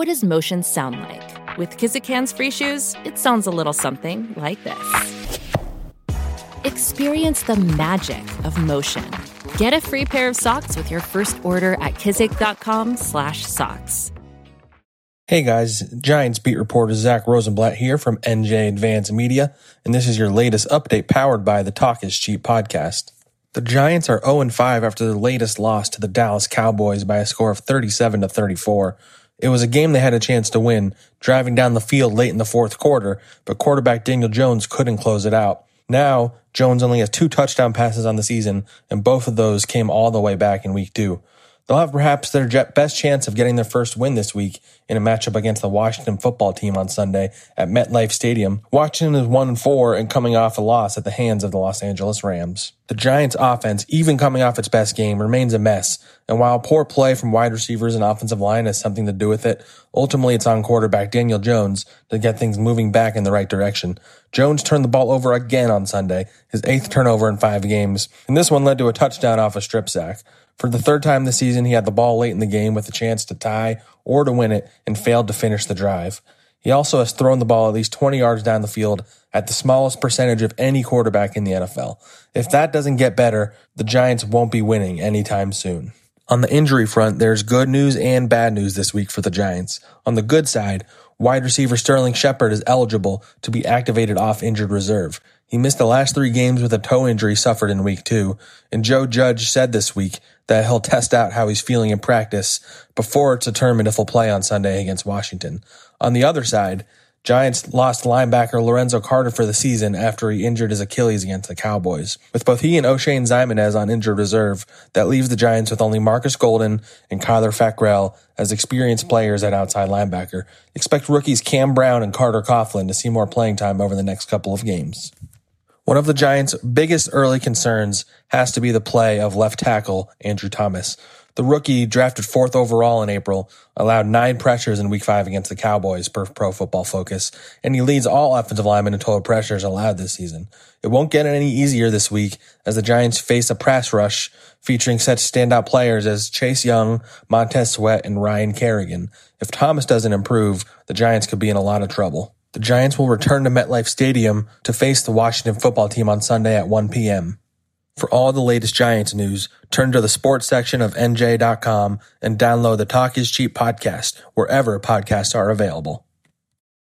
What does motion sound like? With Kizik hands free shoes, it sounds a little something like this. Experience the magic of motion. Get a free pair of socks with your first order at kizik.com/socks. Hey guys, Giants beat reporter Zach Rosenblatt here from NJ Advance Media, and this is your latest update powered by the Talk is Cheap podcast. The Giants are 0 5 after their latest loss to the Dallas Cowboys by a score of 37 to 34. It was a game they had a chance to win, driving down the field late in the fourth quarter, but quarterback Daniel Jones couldn't close it out. Now, Jones only has two touchdown passes on the season, and both of those came all the way back in week two. They'll have perhaps their best chance of getting their first win this week in a matchup against the Washington football team on Sunday at MetLife Stadium. Washington is 1 4 and coming off a loss at the hands of the Los Angeles Rams. The Giants offense, even coming off its best game, remains a mess. And while poor play from wide receivers and offensive line has something to do with it, ultimately it's on quarterback Daniel Jones to get things moving back in the right direction. Jones turned the ball over again on Sunday, his eighth turnover in five games, and this one led to a touchdown off a strip sack. For the third time this season, he had the ball late in the game with a chance to tie or to win it and failed to finish the drive. He also has thrown the ball at least 20 yards down the field at the smallest percentage of any quarterback in the NFL. If that doesn't get better, the Giants won't be winning anytime soon. On the injury front, there's good news and bad news this week for the Giants. On the good side, wide receiver Sterling Shepard is eligible to be activated off injured reserve. He missed the last three games with a toe injury suffered in week two, and Joe Judge said this week that he'll test out how he's feeling in practice before it's determined if he'll play on Sunday against Washington. On the other side, Giants lost linebacker Lorenzo Carter for the season after he injured his Achilles against the Cowboys. With both he and Oshane Ximines on injured reserve, that leaves the Giants with only Marcus Golden and Kyler Fackrell as experienced players at outside linebacker. Expect rookies Cam Brown and Carter Coughlin to see more playing time over the next couple of games. One of the Giants' biggest early concerns has to be the play of left tackle Andrew Thomas. The rookie, drafted fourth overall in April, allowed nine pressures in week five against the Cowboys per pro football focus, and he leads all offensive linemen in total pressures allowed this season. It won't get any easier this week as the Giants face a press rush featuring such standout players as Chase Young, Montez Sweat, and Ryan Kerrigan. If Thomas doesn't improve, the Giants could be in a lot of trouble. The Giants will return to MetLife Stadium to face the Washington football team on Sunday at 1 p.m. For all the latest Giants news, turn to the sports section of NJ.com and download the Talk is Cheap podcast wherever podcasts are available.